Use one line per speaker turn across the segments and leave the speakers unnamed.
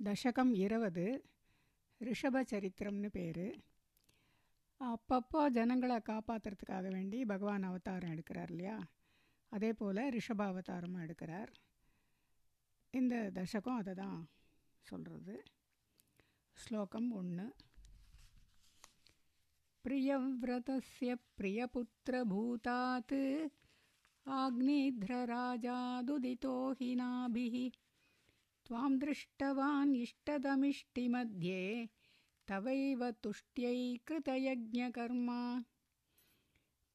தசகம் இருபது ரிஷப சரித்திரம்னு பேர் அப்பப்போ ஜனங்களை காப்பாற்றுறதுக்காக வேண்டி பகவான் அவதாரம் எடுக்கிறார் இல்லையா அதே போல் ரிஷப அவதாரமும் எடுக்கிறார் இந்த தசகம் அதை தான் சொல்கிறது ஸ்லோகம் ஒன்று प्रियव्रतस्य प्रियपुत्रभूतात् आग्नेध्रराजादुदितो हि नाभिः त्वां दृष्टवान् इष्टदमिष्टिमध्ये तवैव तुष्ट्यै कृतयज्ञकर्मा।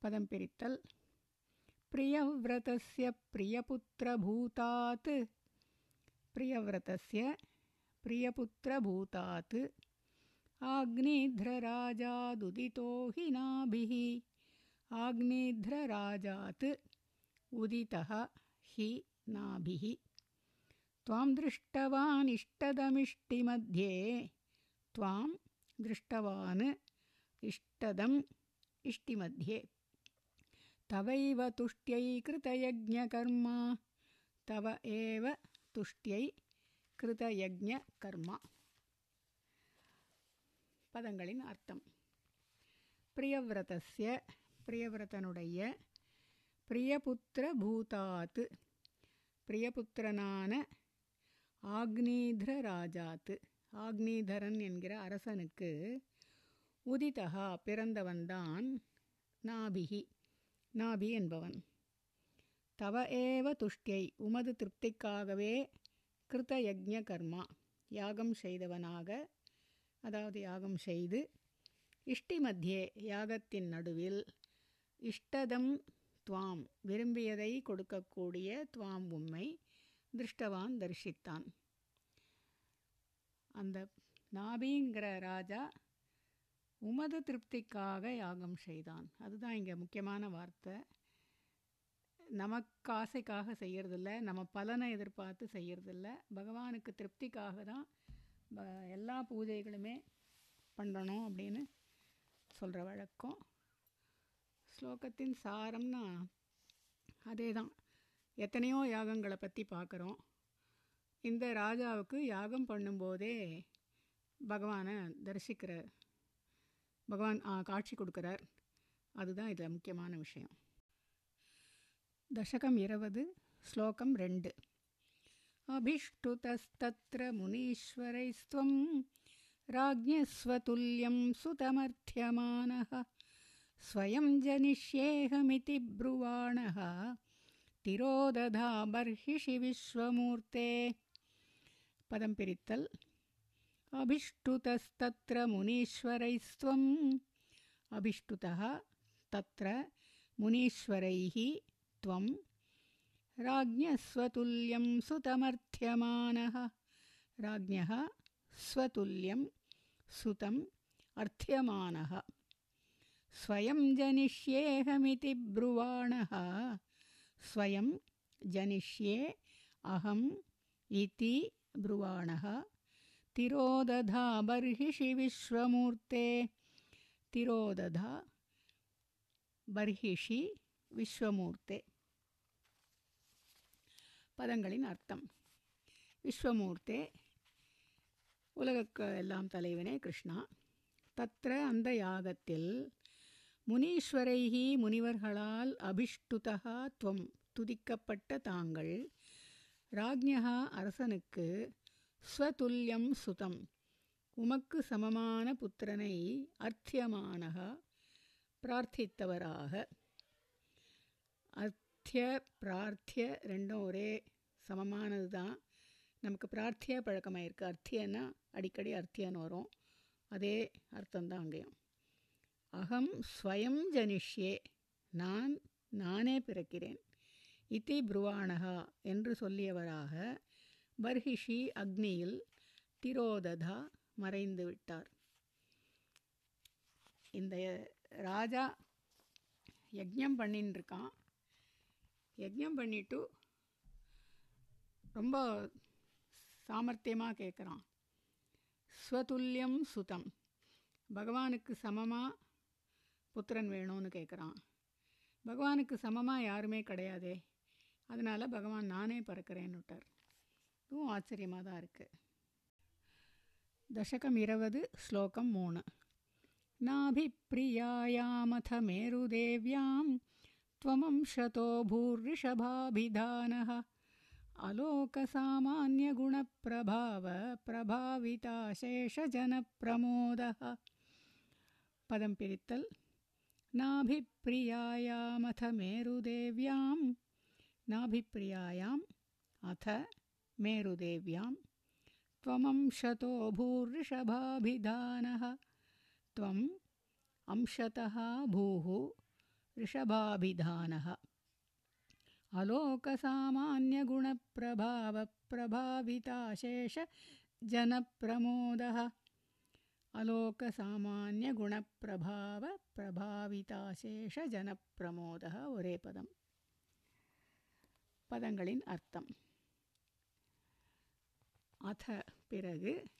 पदं पिरित्तल्। प्रियव्रतस्य प्रियपुत्रभूतात्। प्रियव्रतस्य प्रियपुत्रभूतात्। आग्नेध्रराजादुदितो हि नाभिः आग्नेध्रराजात् उदितः हि नाभिः त्वां दृष्टवान् इष्टदमिष्टिमध्ये त्वां दृष्टवान् इष्टदम् इष्टिमध्ये तवैव तुष्ट्यै कृतयज्ञकर्मा तव एव तुष्ट्यै कृतयज्ञकर्मा பதங்களின் அர்த்தம் பிரியவிரதஸ்ய பிரியவிரதனுடைய பிரியபுத்திர பூதாத்து பிரியபுத்திரனான ஆக்னீதர ராஜாத்து ஆக்னீதரன் என்கிற அரசனுக்கு உதிதகா பிறந்தவன்தான் நாபிகி. நாபி என்பவன். தவ ஏவ துஷ்டியை உமது திருப்திக்காகவே கிருத கர்மா யாகம் செய்தவனாக அதாவது யாகம் செய்து இஷ்டி மத்தியே யாகத்தின் நடுவில் இஷ்டதம் துவாம் விரும்பியதை கொடுக்கக்கூடிய துவாம் உம்மை திருஷ்டவான் தரிசித்தான். அந்த நாபிங்கிற ராஜா உமது திருப்திக்காக யாகம் செய்தான். அதுதான் இங்கே முக்கியமான வார்த்தை. நமக்கு ஆசைக்காக செய்யறதில்ல நம்ம பலனை எதிர்பார்த்து செய்யறதில்ல. பகவானுக்கு திருப்திக்காக தான் எல்லா பூஜைகளுமே பண்ணணும் அப்படின்னு சொல்கிற வழக்கம். ஸ்லோகத்தின் சாரம்னா அதே தான் எத்தனையோ யாகங்களை பற்றி பார்க்குறோம் இந்த ராஜாவுக்கு யாகம் பண்ணும்போதே பகவானை தரிசிக்கிற பகவான் காட்சி கொடுக்குறார் அதுதான் இதில் முக்கியமான விஷயம் தசகம் இருபது ஸ்லோகம் ரெண்டு अभिष्टुतस्तत्र मुनीश्वरैस्त्वं राज्ञस्वतुल्यं सुतमर्थ्यमानः स्वयं जनिष्येऽहमिति ब्रुवाणः तिरोदधा बर्हिषि विश्वमूर्ते। पदं पिरित्तल्। अभिष्टुतस्तत्र मुनीश्वरैस्त्वम्। अभिष्टुतः तत्र मुनीश्वरैः त्वं राज्ञः स्वतुल्यं सुतमर्थ्यमानः। राज्ञः स्वतुल्यं सुतम् अर्थ्यमानः। स्वयं जनिष्येऽहमिति ब्रुवाणः स्वयं जनिष्ये अहम् इति ब्रुवाणः तिरोदधा बर्हिषि विश्वमूर्ते तिरोदधा बर्हिषि विश्वमूर्ते பதங்களின் அர்த்தம் விஸ்வமூர்த்தே உலகக்கு எல்லாம் தலைவனே கிருஷ்ணா தத்திர அந்த யாகத்தில் முனீஸ்வரைகி முனிவர்களால் அபிஷ்டுதா துவம். துதிக்கப்பட்ட தாங்கள் ராஜ்யா அரசனுக்கு ஸ்வதுல்யம் சுதம். உமக்கு சமமான புத்திரனை அர்த்தியமானக பிரார்த்தித்தவராக. அர்த்திய பிரார்த்திய ரெண்டும் ஒரே சமமானது தான். நமக்கு பிரார்த்திய பழக்கமாக இருக்குது அர்த்தியன்னா அடிக்கடி அர்த்தியன்னு வரும். அதே அர்த்தம்தான் அங்கேயும். அகம் ஸ்வயம் ஜனிஷ்யே. நான் நானே பிறக்கிறேன். இத்தி புருவாணகா என்று சொல்லியவராக பர்ஹிஷி அக்னியில் திரோததா மறைந்து விட்டார். இந்த ராஜா யஜ்யம் பண்ணின்னு இருக்கான் பண்ணிட்டு ரொம்ப சாமர்த்தியமாக கேட்குறான் ஸ்வதுல்யம் சுதம். பகவானுக்கு சமமாக புத்திரன் வேணும்னு கேட்குறான் பகவானுக்கு சமமாக யாருமே கிடையாதே அதனால் பகவான் நானே பறக்கிறேன்னு விட்டார் இதுவும் ஆச்சரியமாக தான் இருக்குது दशकम् इरवद् श्लोकं मून् नाभिप्रियायामथ मेरुदेव्यां त्वमंशतो भूर्ऋषभाभिधानः अलोकसामान्यगुणप्रभावप्रभाविताशेषजनप्रमोदः पदं पिरित्तल् नाभिप्रियायामथ मेरुदेव्यां नाभिप्रियायाम् अथ मेरुदेव्यां त्वमंशतो भूर्ऋषभाभिधानः त्वम् अंशतः भूः ऋषभाभिधानः। अलोकसामान्यगुणप्रभावप्रभाविताशेषजनप्रमोदः। அலோகசாமானியகுணப்பிரபாவப்பிரபாவிதாசேஷஜனப்பிரமோதः ஒரே பதம் பதங்களின் அர்த்தம் அத பிறகு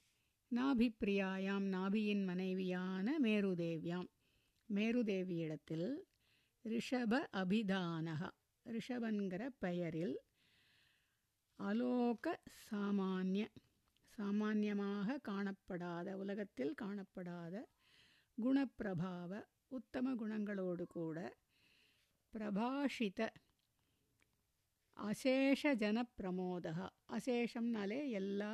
நாபிப்பிரியாயாம் நாபியின் மனைவியான மேருதேவியாம் மேருதேவியிடத்தில் ரிஷப அபிதானகா ரிஷபன்கிற பெயரில் அலோக சாமானிய சாமானியமாக காணப்படாத உலகத்தில் காணப்படாத குணப்பிரபாவ உத்தம குணங்களோடு கூட பிரபாஷித அசேஷ ஜன அசேஷம்னாலே எல்லா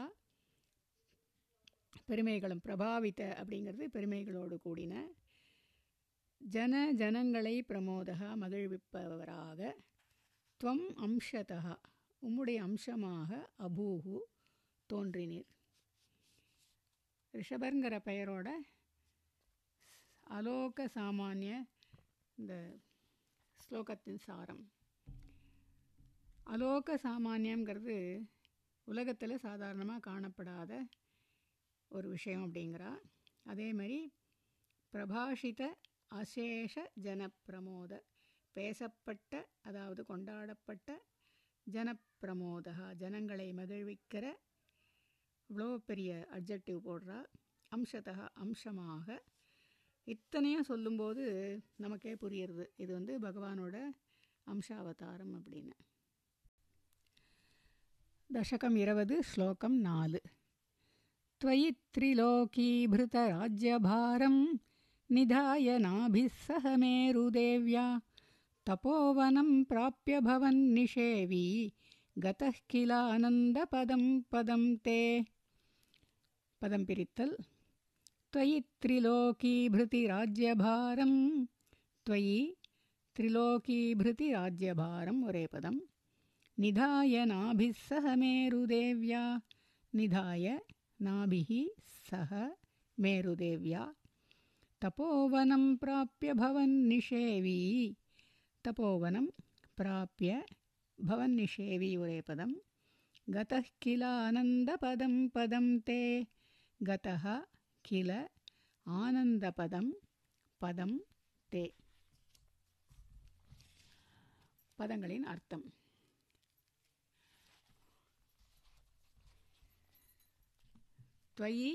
பெருமைகளும் பிரபாவித்த அப்படிங்கிறது பெருமைகளோடு கூடின ஜன ஜனங்களை பிரமோதகா மகிழ்விப்பவராக துவம் அம்சதா உம்முடைய அம்சமாக அபூஹு தோன்றினீர். ரிஷபருங்கிற பெயரோட அலோக சாமானிய இந்த ஸ்லோகத்தின் சாரம். அலோக சாமானியங்கிறது உலகத்தில் சாதாரணமாக காணப்படாத ஒரு விஷயம் அப்படிங்கிறா. அதே மாதிரி பிரபாஷித அசேஷ ஜனப்பிரமோத பேசப்பட்ட அதாவது கொண்டாடப்பட்ட ஜனப்பிரமோதா ஜனங்களை மகிழ்விக்கிற இவ்வளோ பெரிய அப்ஜெக்டிவ் போடுறா அம்சத்தா அம்சமாக இத்தனையும் சொல்லும்போது நமக்கே புரியுறது இது வந்து பகவானோட அம்சாவதாரம் அப்படின்னு दशकम् इरवद् श्लोकं नाल् त्वयि त्रिलोकीभृतराज्यभारं निधाय नाभिः सह मेरुदेव्या तपोवनं प्राप्य भवन्निषेवी गतः किलानन्दपदं पदं ते पदं पिरित्तल् त्वयि त्रिलोकीभृतिराज्यभारं त्वयि त्रिलोकीभृतिराज्यभारं वरेपदं निधाय नाभिः सह मेरुदेव्या निधाय नाभिः सह मेरुदेव्या तपोवनं प्राप्य भवन्निषेवी तपोवनं प्राप्य भवन्निषेवी उरेपदं गतः किलानन्दपदं पदं ते गतः किल आनन्दपदं पदं ते பதங்களின் அர்த்தம் துவயி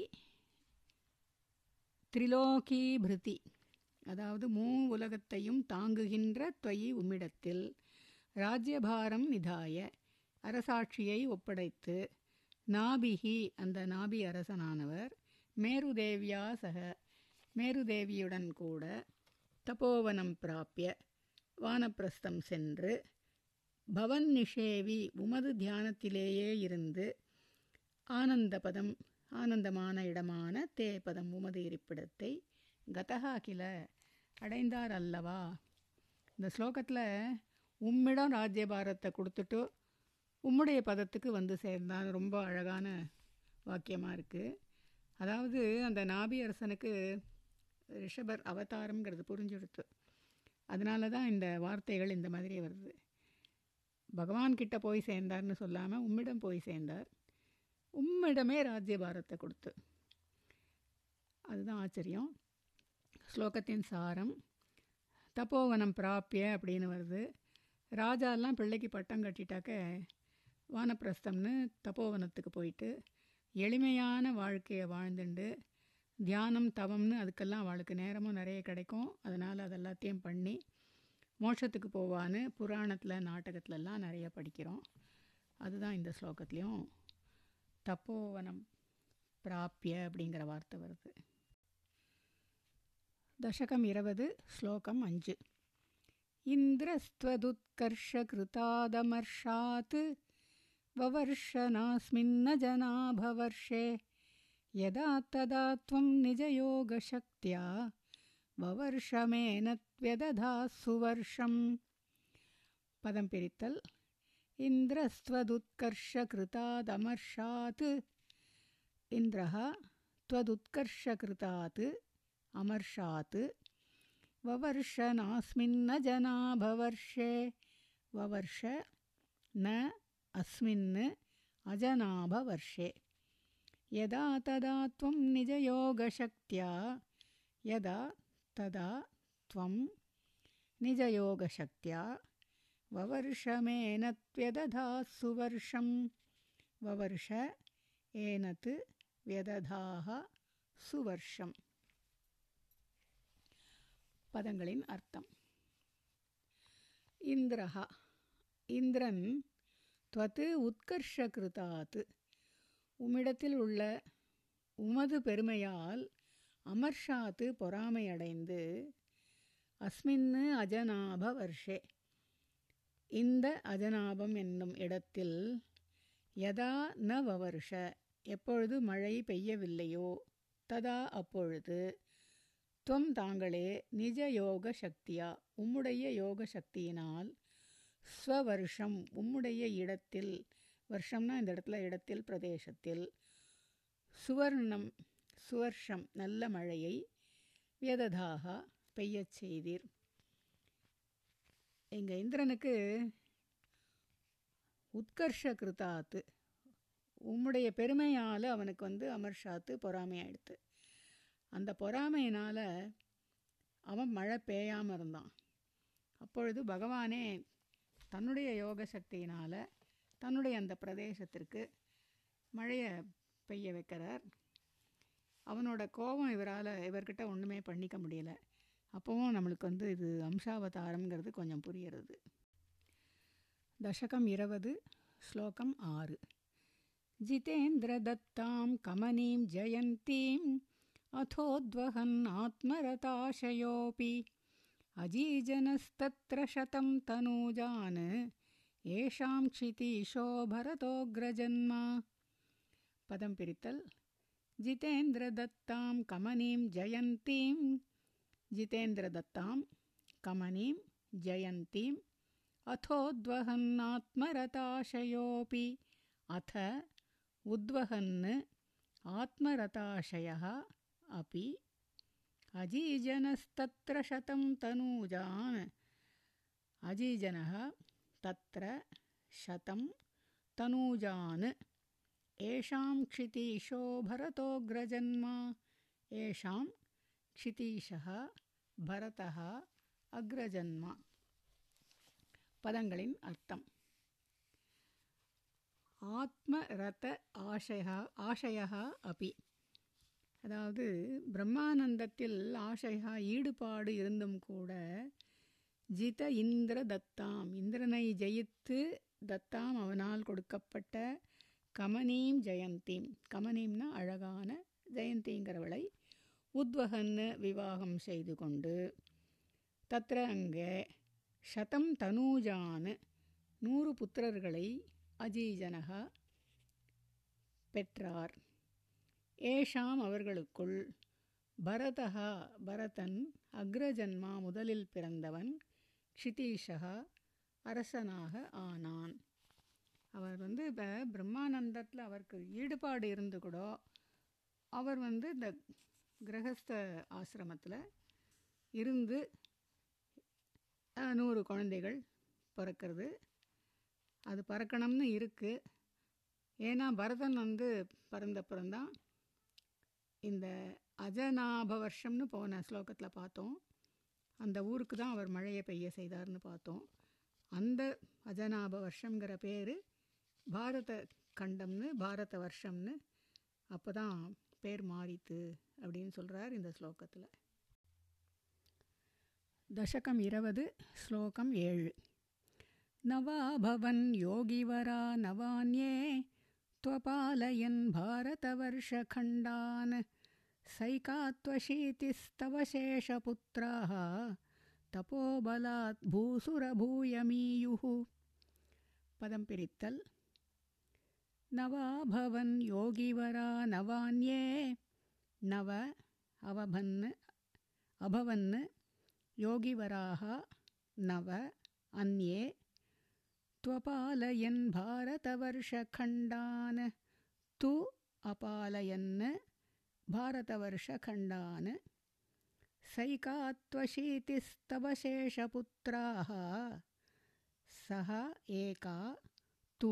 திரிலோகீபிருதி அதாவது மூ உலகத்தையும் தாங்குகின்ற துவயி உம்மிடத்தில் ராஜ்யபாரம் நிதாய அரசாட்சியை ஒப்படைத்து நாபிகி அந்த நாபி அரசனானவர் மேருதேவியா சக மேருதேவியுடன் கூட தபோவனம் பிராப்பிய வானப்பிரஸ்தம் சென்று பவன் நிஷேவி உமது தியானத்திலேயே இருந்து ஆனந்தபதம் ஆனந்தமான இடமான தேபதம் உமது இருப்பிடத்தை கதகா கில அடைந்தார் அல்லவா? இந்த ஸ்லோகத்தில் உம்மிடம் ராஜ்யபாரத்தை கொடுத்துட்டு உம்முடைய பதத்துக்கு வந்து சேர்ந்தான் ரொம்ப அழகான வாக்கியமாக இருக்குது அதாவது அந்த நாபி அரசனுக்கு ரிஷபர் அவதாரம்ங்கிறது புரிஞ்சுடுத்து. அதனால தான் இந்த வார்த்தைகள் இந்த மாதிரி வருது. பகவான்கிட்ட போய் சேர்ந்தார்னு சொல்லாமல் உம்மிடம் போய் சேர்ந்தார். உம்மிடமே ராஜ்யபாரத்தை கொடுத்து. அதுதான் ஆச்சரியம். ஸ்லோகத்தின் சாரம் தப்போவனம் பிராப்பிய அப்படின்னு வருது. ராஜாலாம் பிள்ளைக்கு பட்டம் கட்டிட்டாக்க வானப்பிரஸ்தம்னு தப்போவனத்துக்கு போயிட்டு எளிமையான வாழ்க்கையை வாழ்ந்துண்டு தியானம் தவம்னு அதுக்கெல்லாம் அவளுக்கு நேரமும் நிறைய கிடைக்கும். அதனால் அதெல்லாத்தையும் பண்ணி மோட்சத்துக்கு போவான்னு புராணத்தில் நாடகத்துலலாம் நிறைய படிக்கிறோம். அதுதான் இந்த ஸ்லோகத்துலேயும் தப்போவனம் பிராப்பிய அப்படிங்கிற வார்த்தை வருது. தசகம் இருபது ஸ்லோகம் அஞ்சு. இந்திரஸ்துவதுத்கர்ஷ கிருதாதமர்ஷாத்து ववर्षनास्मिन्न जनाभवर्षे यदा तदा त्वं निजयोगशक्त्या ववर्षमेनत्व्यदधासुवर्षम् पदं पिरित्तल्। इन्द्रस्त्वदुत्कर्षकृतादमर्षात्। इन्द्रः त्वदुत्कर्षकृतात् अमर्षात्। ववर्ष नास्मिन्न जनाभवर्षे ववर्ष न अस्मिन् अजनाभवर्षे यदा तदा त्वं निजयोगशक्त्या यदा तदा त्वं निजयोगशक्त्या ववर्षमेनत्व्यदधासु वर्षं ववर्ष एनत् व्यदधाः सुवर्षम् பதங்களின் அர்த்தம் இந்திரஹா இந்திரன் துவத்து உத்கர்ஷகிருதாத் உம்மிடத்தில் உள்ள உமது பெருமையால் அமர்ஷாத்து பொறாமையடைந்து அஸ்மின்னு அஜனாப வருஷே. இந்த அஜனாபம் என்னும் இடத்தில் யதா ந வவருஷ எப்பொழுது மழை பெய்யவில்லையோ ததா அப்பொழுது துவம் தாங்களே நிஜ யோக சக்தியா உம்முடைய யோக சக்தியினால் ஸ்வவருஷம் உம்முடைய இடத்தில் வருஷம்னா இந்த இடத்துல இடத்தில் பிரதேசத்தில் சுவர்ணம் சுவர்ஷம் நல்ல மழையை வியததாக பெய்யச் செய்தீர். எங்கள் இந்திரனுக்கு உத்கர்ஷ கிருதாத்து உம்முடைய பெருமையால் அவனுக்கு வந்து அமர்ஷாத்து பொறாமையாயிடுத்து. அந்த பொறாமையினால் அவன் மழை பெய்யாமல் இருந்தான். அப்பொழுது பகவானே தன்னுடைய யோக சக்தியினால் தன்னுடைய அந்த பிரதேசத்திற்கு மழையை பெய்ய வைக்கிறார் அவனோட கோபம் இவரால் இவர்கிட்ட ஒன்றுமே பண்ணிக்க முடியல அப்போவும் நம்மளுக்கு வந்து இது அம்சாவதாரம்ங்கிறது கொஞ்சம் புரிகிறது தசகம் இருபது ஸ்லோகம் ஆறு ஜிதேந்திர தத்தாம் கமனீம் ஜெயந்தீம் अथोद्वहन् आत्मरताशयोऽपि अजीजनस्तत्र शतं तनूजान् येषां क्षितीशो भरतोऽग्रजन्मा पदं पिरितल् जितेन्द्रदत्तां कमनीं जयन्तीं जितेन्द्रदत्तां कमनीं जयन्तीम्। अथोद्वहन्नात्मरताशयोऽपि अथ उद्वहन् आत्मरताशयः अपि अजीजनस्तत्र शतं तनूजान् अजीजनः तत्र शतं तनूजान् येषां क्षितीशो भरतोऽग्रजन्मा येषां क्षितीशः भरतः अग्रजन्मा பதங்களின் அர்த்தம் ஆத்மரத ஆசையா ஆசையா அபி அதாவது பிரம்மானந்தத்தில் ஆசையா ஈடுபாடு இருந்தும் கூட ஜித இந்திர தத்தாம். இந்திரனை ஜெயித்து தத்தாம் அவனால் கொடுக்கப்பட்ட கமனீம் ஜெயந்தீம். கமனீம்னா அழகான ஜெயந்திங்கிறவளை உத்வகன்னு விவாகம் செய்து கொண்டு தத்திர அங்கே சதம் தனூஜான் நூறு புத்திரர்களை அஜீஜனகா பெற்றார். ஏஷாம் அவர்களுக்குள் பரதகா பரதன் அக்ரஜன்மா முதலில் பிறந்தவன் க்ஷிதீஷா அரசனாக ஆனான். அவர் வந்து இப்போ பிரம்மானந்தத்தில் அவருக்கு ஈடுபாடு இருந்து கூட அவர் வந்து இந்த கிரகஸ்த ஆசிரமத்தில் இருந்து நூறு குழந்தைகள் பிறக்கிறது. அது பறக்கணும்னு இருக்குது ஏன்னா பரதன் வந்து பிறந்தப்புறம்தான் இந்த அஜநாப வருஷம்னு போன ஸ்லோகத்தில் பார்த்தோம் அந்த ஊருக்கு தான் அவர் மழையை பெய்ய செய்தார்னு பார்த்தோம் அந்த அஜநாப வருஷங்கிற பேர் பாரத கண்டம்னு பாரத வருஷம்னு அப்போ தான் பேர் மாறித்து அப்படின்னு சொல்கிறார் இந்த ஸ்லோகத்தில் தசகம் இருபது ஸ்லோகம் ஏழு நவாபவன் யோகிவரா நவான்யே त्वपालयन् भारतवर्षखण्डान् सैकात्वशीतिस्तव शेषपुत्राः तपोबलात् भूसुरभूयमीयुः। पदं पिरित्तल्। नवाभवन् योगिवरा नवान्ये। नव अवभन् अभवन् योगिवराः नव अन्ये। त्वपालयन् भारतवर्षखण्डान्। तु अपालयन् भारतवर्षखण्डान् सैकात्वशीतिस्तव शेषपुत्राः सः एका तु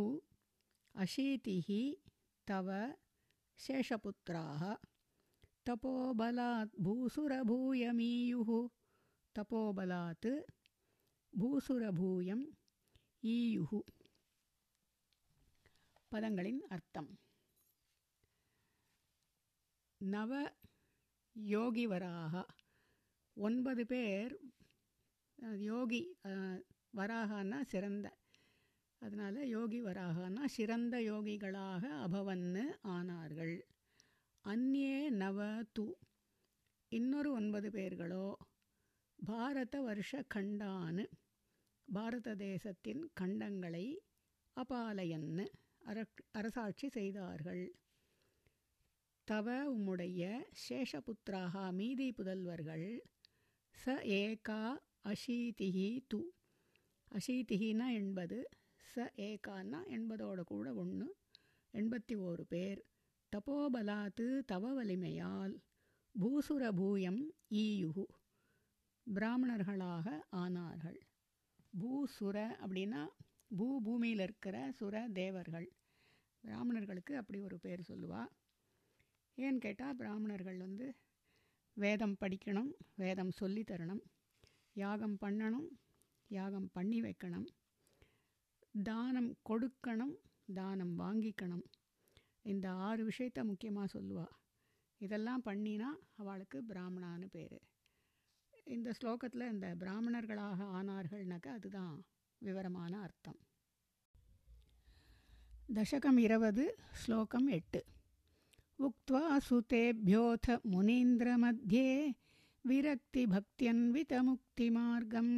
अशीतिः तव शेषपुत्राः तपोबलात् भूसुरभूयमीयुः तपोबलात् भूसुरभूयम् ஈயுஹு பதங்களின் அர்த்தம் நவ யோகிவராக ஒன்பது பேர் யோகி வராகனா சிறந்த. அதனால் யோகி வராகனா சிறந்த யோகிகளாக அபவன்னு ஆனார்கள். அந்நே நவ து. இன்னொரு ஒன்பது பேர்களோ பாரத வருஷ கண்டான்னு பாரத தேசத்தின் கண்டங்களை அபாலயன்னு அரசாட்சி செய்தார்கள். தவ உம்முடைய சேஷபுத்திராக மீதி புதல்வர்கள் ச ஏகா அஷீதிஹி து. அஷீதிஹினா எண்பது ச ஏகான்னா எண்பதோடு கூட ஒன்று எண்பத்தி ஓரு பேர். தபோபலாத்து தவ வலிமையால் பூசுர பூயம் ஈயுகு. பிராமணர்களாக ஆனார்கள். பூசுர அப்படின்னா பூ பூமியில் இருக்கிற சுர தேவர்கள். பிராமணர்களுக்கு அப்படி ஒரு பேர் சொல்லுவா. ஏன்னு கேட்டால் பிராமணர்கள் வந்து வேதம் படிக்கணும் வேதம் சொல்லி தரணும் யாகம் பண்ணணும் யாகம் பண்ணி வைக்கணும் தானம் கொடுக்கணும் தானம் வாங்கிக்கணும். இந்த ஆறு விஷயத்த முக்கியமாக சொல்லுவா. இதெல்லாம் பண்ணினா அவளுக்கு பிராமணான்னு பேர். இந்த ஸ்லோகத்தில் இந்த பிராமணர்களாக ஆனார்கள்னாக்க அதுதான் விவரமான அர்த்தம். தசகம் இருபது ஸ்லோகம் எட்டு. उक्त्वा सुतेभ्योऽथ मुनीन्द्रमध्ये विरक्तिभक्त्यन्वितमुक्तिमार्गं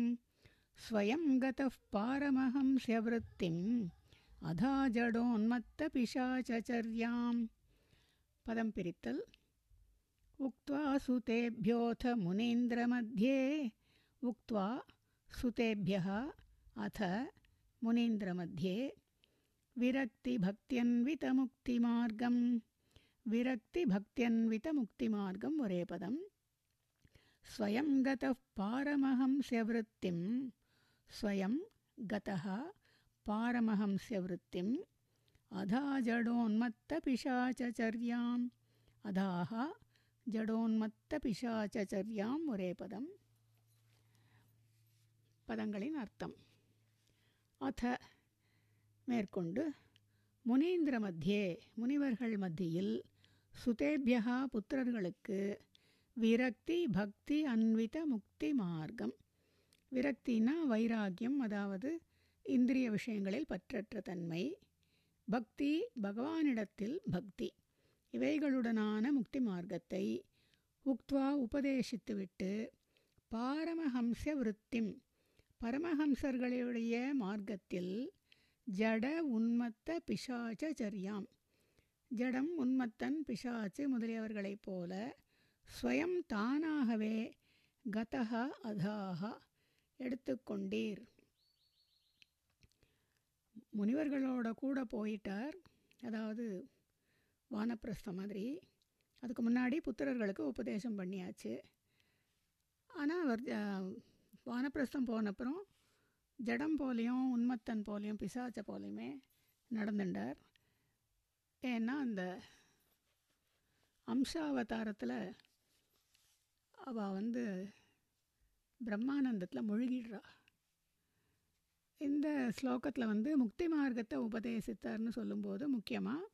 स्वयं गतः पारमहंस्यवृत्तिम्। अधा जडोन्मत्तपिशाचर्यां पदंपित्तल् उक्त्वा सुतेभ्योऽथ मुनीन्द्रमध्ये उक्त्वा सुतेभ्यः अथ मुनीन्द्रमध्ये विरक्तिभक्त्यन्वितमुक्तिमार्गम्। విరక్తి భక్త్యన్విత ముక్తి మార్గం ఒరే పదం స్వయం గత పారమహంస్య వృత్తిం స్వయం గత పారమహంస్య వృత్తిం అధా జడోన్మత్త పిశాచర్యాం అధాహ ஜடோன்மத்த பிசாச்சரியாம் ஒரே பதம் பதங்களின் அர்த்தம் அத மேற்கொண்டு முனீந்திர மத்தியே முனிவர்கள் மத்தியில் சுதேபியா புத்திரர்களுக்கு விரக்தி பக்தி அன்வித முக்தி மார்க்கம். விரக்தினா வைராக்கியம் அதாவது இந்திரிய விஷயங்களில் பற்றற்ற தன்மை. பக்தி பகவானிடத்தில் பக்தி. இவைகளுடனான முக்தி மார்க்கத்தை உக்த்வா உபதேசித்துவிட்டு பாரமஹம்ச விருத்திம் பரமஹம்சர்களுடைய மார்க்கத்தில் ஜட உன்மத்த பிசாச்சரியாம் ஜடம் உன்மத்தன் பிசாச்சு முதலியவர்களைப் போல ஸ்வயம் தானாகவே கதா அதாக எடுத்துக்கொண்டீர். முனிவர்களோட கூட போயிட்டார். அதாவது வானப்பிரஸ்தம் மாதிரி. அதுக்கு முன்னாடி புத்திரர்களுக்கு உபதேசம் பண்ணியாச்சு. ஆனால் அவர் வானப்பிரஸ்தம் போனப்புறம் ஜடம் போலையும் உன்மத்தன் போலையும் பிசாச்ச போலையுமே நடந்துட்டார். ஏன்னா அந்த அம்சாவதாரத்தில் அவள் வந்து பிரம்மானந்தத்தில் முழுகிடுறா. இந்த ஸ்லோகத்தில் வந்து முக்தி மார்க்கத்தை உபதேசித்தார்னு சொல்லும்போது முக்கியமாக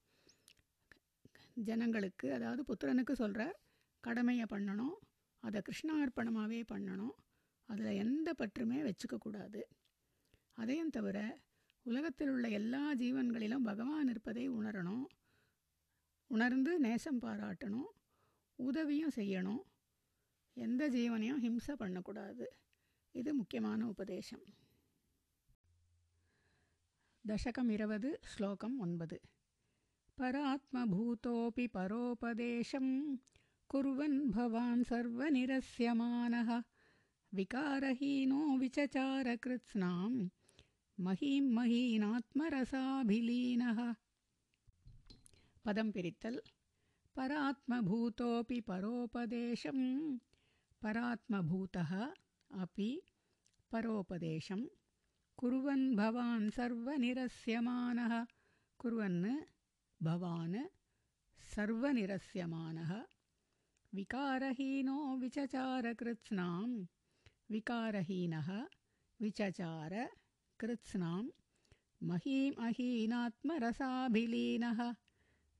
ஜனங்களுக்கு அதாவது புத்திரனுக்கு சொல்கிறார் கடமையை பண்ணணும் அதை கிருஷ்ணார்ப்பணமாகவே பண்ணணும் அதில் எந்த பற்றுமே வச்சுக்கக்கூடாது அதையும் தவிர உலகத்தில் உள்ள எல்லா ஜீவன்களிலும் பகவான் இருப்பதை உணரணும். உணர்ந்து நேசம் பாராட்டணும் உதவியும் செய்யணும். எந்த ஜீவனையும் ஹிம்சை பண்ணக்கூடாது. இது முக்கியமான உபதேசம். தசகம் இருபது ஸ்லோகம் ஒன்பது. பராத்மபூதோபி பரோபதேசம். குர்வன் பவான் சர்வநிரஸ்யமானः விகாரஹீனோ விசச்சாரகிருத்ஸ்னாம் மஹீம் மஹீனாத்மரசாபிலீனः पदं पिरित्तल् परात्मभूतोऽपि परोपदेशं परात्मभूतः अपि परोपदेशं कुर्वन् भवान् सर्वनिरस्यमानः कुर्वन् भवान् सर्वनिरस्यमानः विकारहीनो विचचारकृत्स्नां विकारहीनः विचचार कृत्स्नां महीम्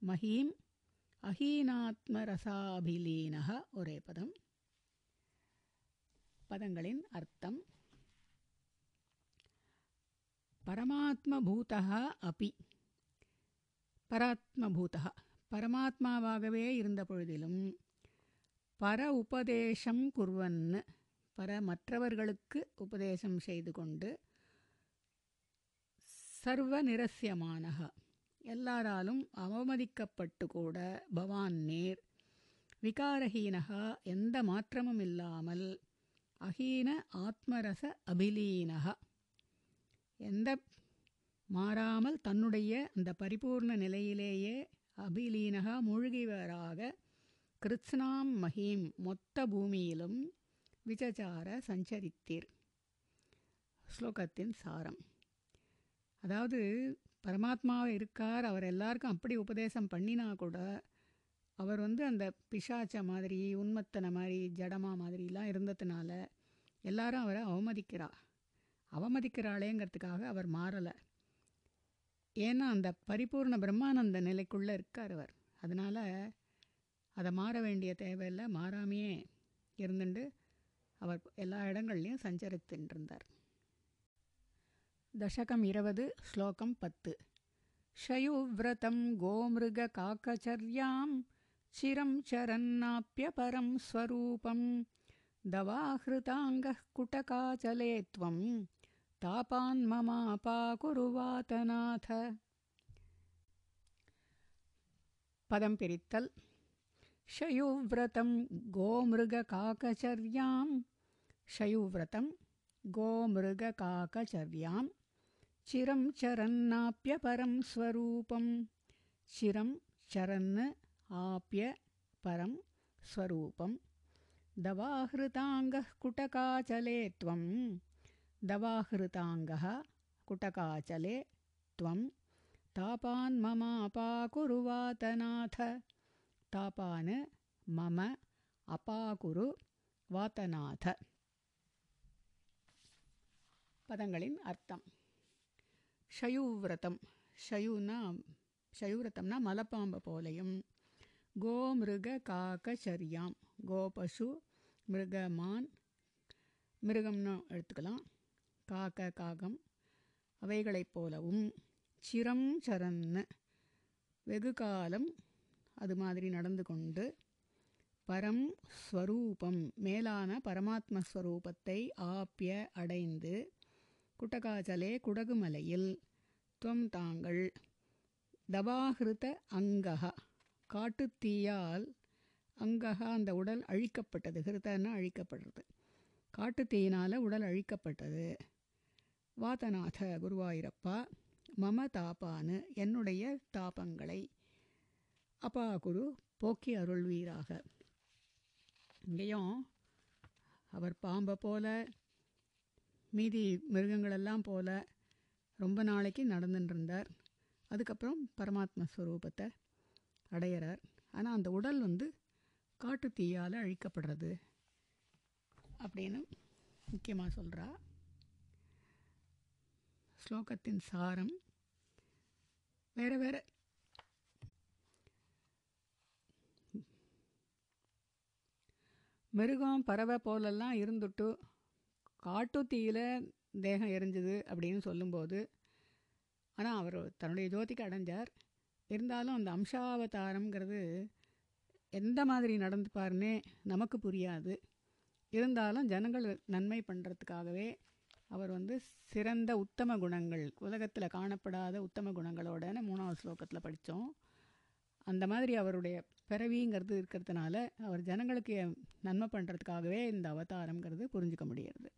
மஹீம் அஹீனாத்மரசாபிலீனக ஒரே பதம். பதங்களின் அர்த்தம் பரமாத்மபூதா அபி. பராத்மபூதா பரமாத்மாவாகவே இருந்த பொழுதிலும் பர உபதேசம் குர்வன் பர மற்றவர்களுக்கு உபதேசம் செய்து கொண்டு சர்வ நிரசியமானக எல்லாராலும் அவமதிக்கப்பட்டு கூட பவான் நேர் விகாரஹீனகா எந்த மாற்றமும் இல்லாமல் அஹீன ஆத்மரச அபிலீனகா. எந்த மாறாமல் தன்னுடைய அந்த பரிபூர்ண நிலையிலேயே அபிலீனகா மூழ்கியவராக கிருத்ஸ்னாம் மஹீம் மொத்த பூமியிலும் விஜசார சஞ்சரித்தீர். ஸ்லோகத்தின் சாரம். அதாவது பரமாத்மாவை இருக்கார் அவர் எல்லாருக்கும் அப்படி உபதேசம் பண்ணினா கூட அவர் வந்து அந்த பிசாச்ச மாதிரி உன்மத்தனை மாதிரி ஜடமா மாதிரிலாம் இருந்ததுனால எல்லாரும் அவரை அவமதிக்கிறா. அவமதிக்கிறாளேங்கிறதுக்காக அவர் மாறலை. ஏன்னா அந்த பரிபூர்ண பிரம்மானந்த நிலைக்குள்ளே இருக்கார் அவர். அதனால் அதை மாற வேண்டிய தேவையில்லை மாறாமையே இருந்துட்டு அவர் எல்லா இடங்கள்லையும் சஞ்சரித்துட்டு இருந்தார். दशकम् इरवद् श्लोकं पत् शयुव्रतं गोमृगकाकचर्यां चिरं चरन्नाप्यपरं स्वरूपं दवाहृताङ्गः कुटकाचले त्वं तापान्ममापाकुरुवातनाथ पदं पिरित्तल् शयुव्रतं गोमृगकाकचर्यां शयुव्रतं गोमृगकाकचर्याम् கோமிருககாக்கச்சர்யாம் சிரம் சரன்னாப்பிய பரம் ஸ்வரூபம் சிரம் சரன் ஆப்பிய பரம் ஸ்வரூபம் दवाहृताङ्गः कुटकाचले त्वं दवाहृताङ्गः कुटकाचले त्वं तापान् ममापाकुरुवातनाथ तापान् मम அபாகுரு வாத்தநாத பதங்களின் அர்த்தம் ஷயுவிரதம். ஷயுனா ஷயுவிரதம்னா மலப்பாம்பு போலையும். கோமிருக காக்கச்சரியாம். கோபசு மிருகமான். மிருகம்னு எடுத்துக்கலாம். காக்க காகம். அவைகளைப் போலவும் சிரம் சரன்னு. வெகு காலம் அது மாதிரி நடந்து கொண்டு பரம் ஸ்வரூபம் மேலான பரமாத்மஸ்வரூபத்தை ஆப்பிய அடைந்து குட்டகாச்சலே குடகுமலையில் துவம் தாங்கள் தபாகிருத அங்ககா காட்டுத்தீயால் அங்ககா அந்த உடல் அழிக்கப்பட்டது. ஹிருதன்னா அழிக்கப்படுறது. காட்டுத்தீயினால் உடல் அழிக்கப்பட்டது. வாதநாத குருவாயிரப்பா மம தாப்பானு என்னுடைய தாபங்களை அப்பா குரு போக்கி அருள்வீராக. இங்கேயும் அவர் பாம்பை போல மீதி மிருகங்களெல்லாம் போல ரொம்ப நாளைக்கு நடந்துட்டுருந்தார் அதுக்கப்புறம் பரமாத்ம ஸ்வரூபத்தை அடையிறார். ஆனால் அந்த உடல் வந்து காட்டு தீயால் அழிக்கப்படுறது அப்படின்னு முக்கியமாக சொல்கிறா ஸ்லோகத்தின் சாரம் வேறு வேறு. மிருகம் பறவை போலெல்லாம் இருந்துட்டு காட்டு தீயில் தேகம் எரிஞ்சுது அப்படின்னு சொல்லும்போது ஆனால் அவர் தன்னுடைய ஜோதிக்கு அடைஞ்சார். இருந்தாலும் அந்த அம்சாவதாரம்ங்கிறது எந்த மாதிரி நடந்துப்பாருன்னே நமக்கு புரியாது. இருந்தாலும் ஜனங்கள் நன்மை பண்ணுறதுக்காகவே அவர் வந்து சிறந்த உத்தம குணங்கள் உலகத்தில் காணப்படாத உத்தம குணங்களோடன்னு மூணாவது ஸ்லோகத்தில் படித்தோம். அந்த மாதிரி அவருடைய பிறவிங்கிறது இருக்கிறதுனால அவர் ஜனங்களுக்கு நன்மை பண்ணுறதுக்காகவே இந்த அவதாரங்கிறது புரிஞ்சுக்க முடியறது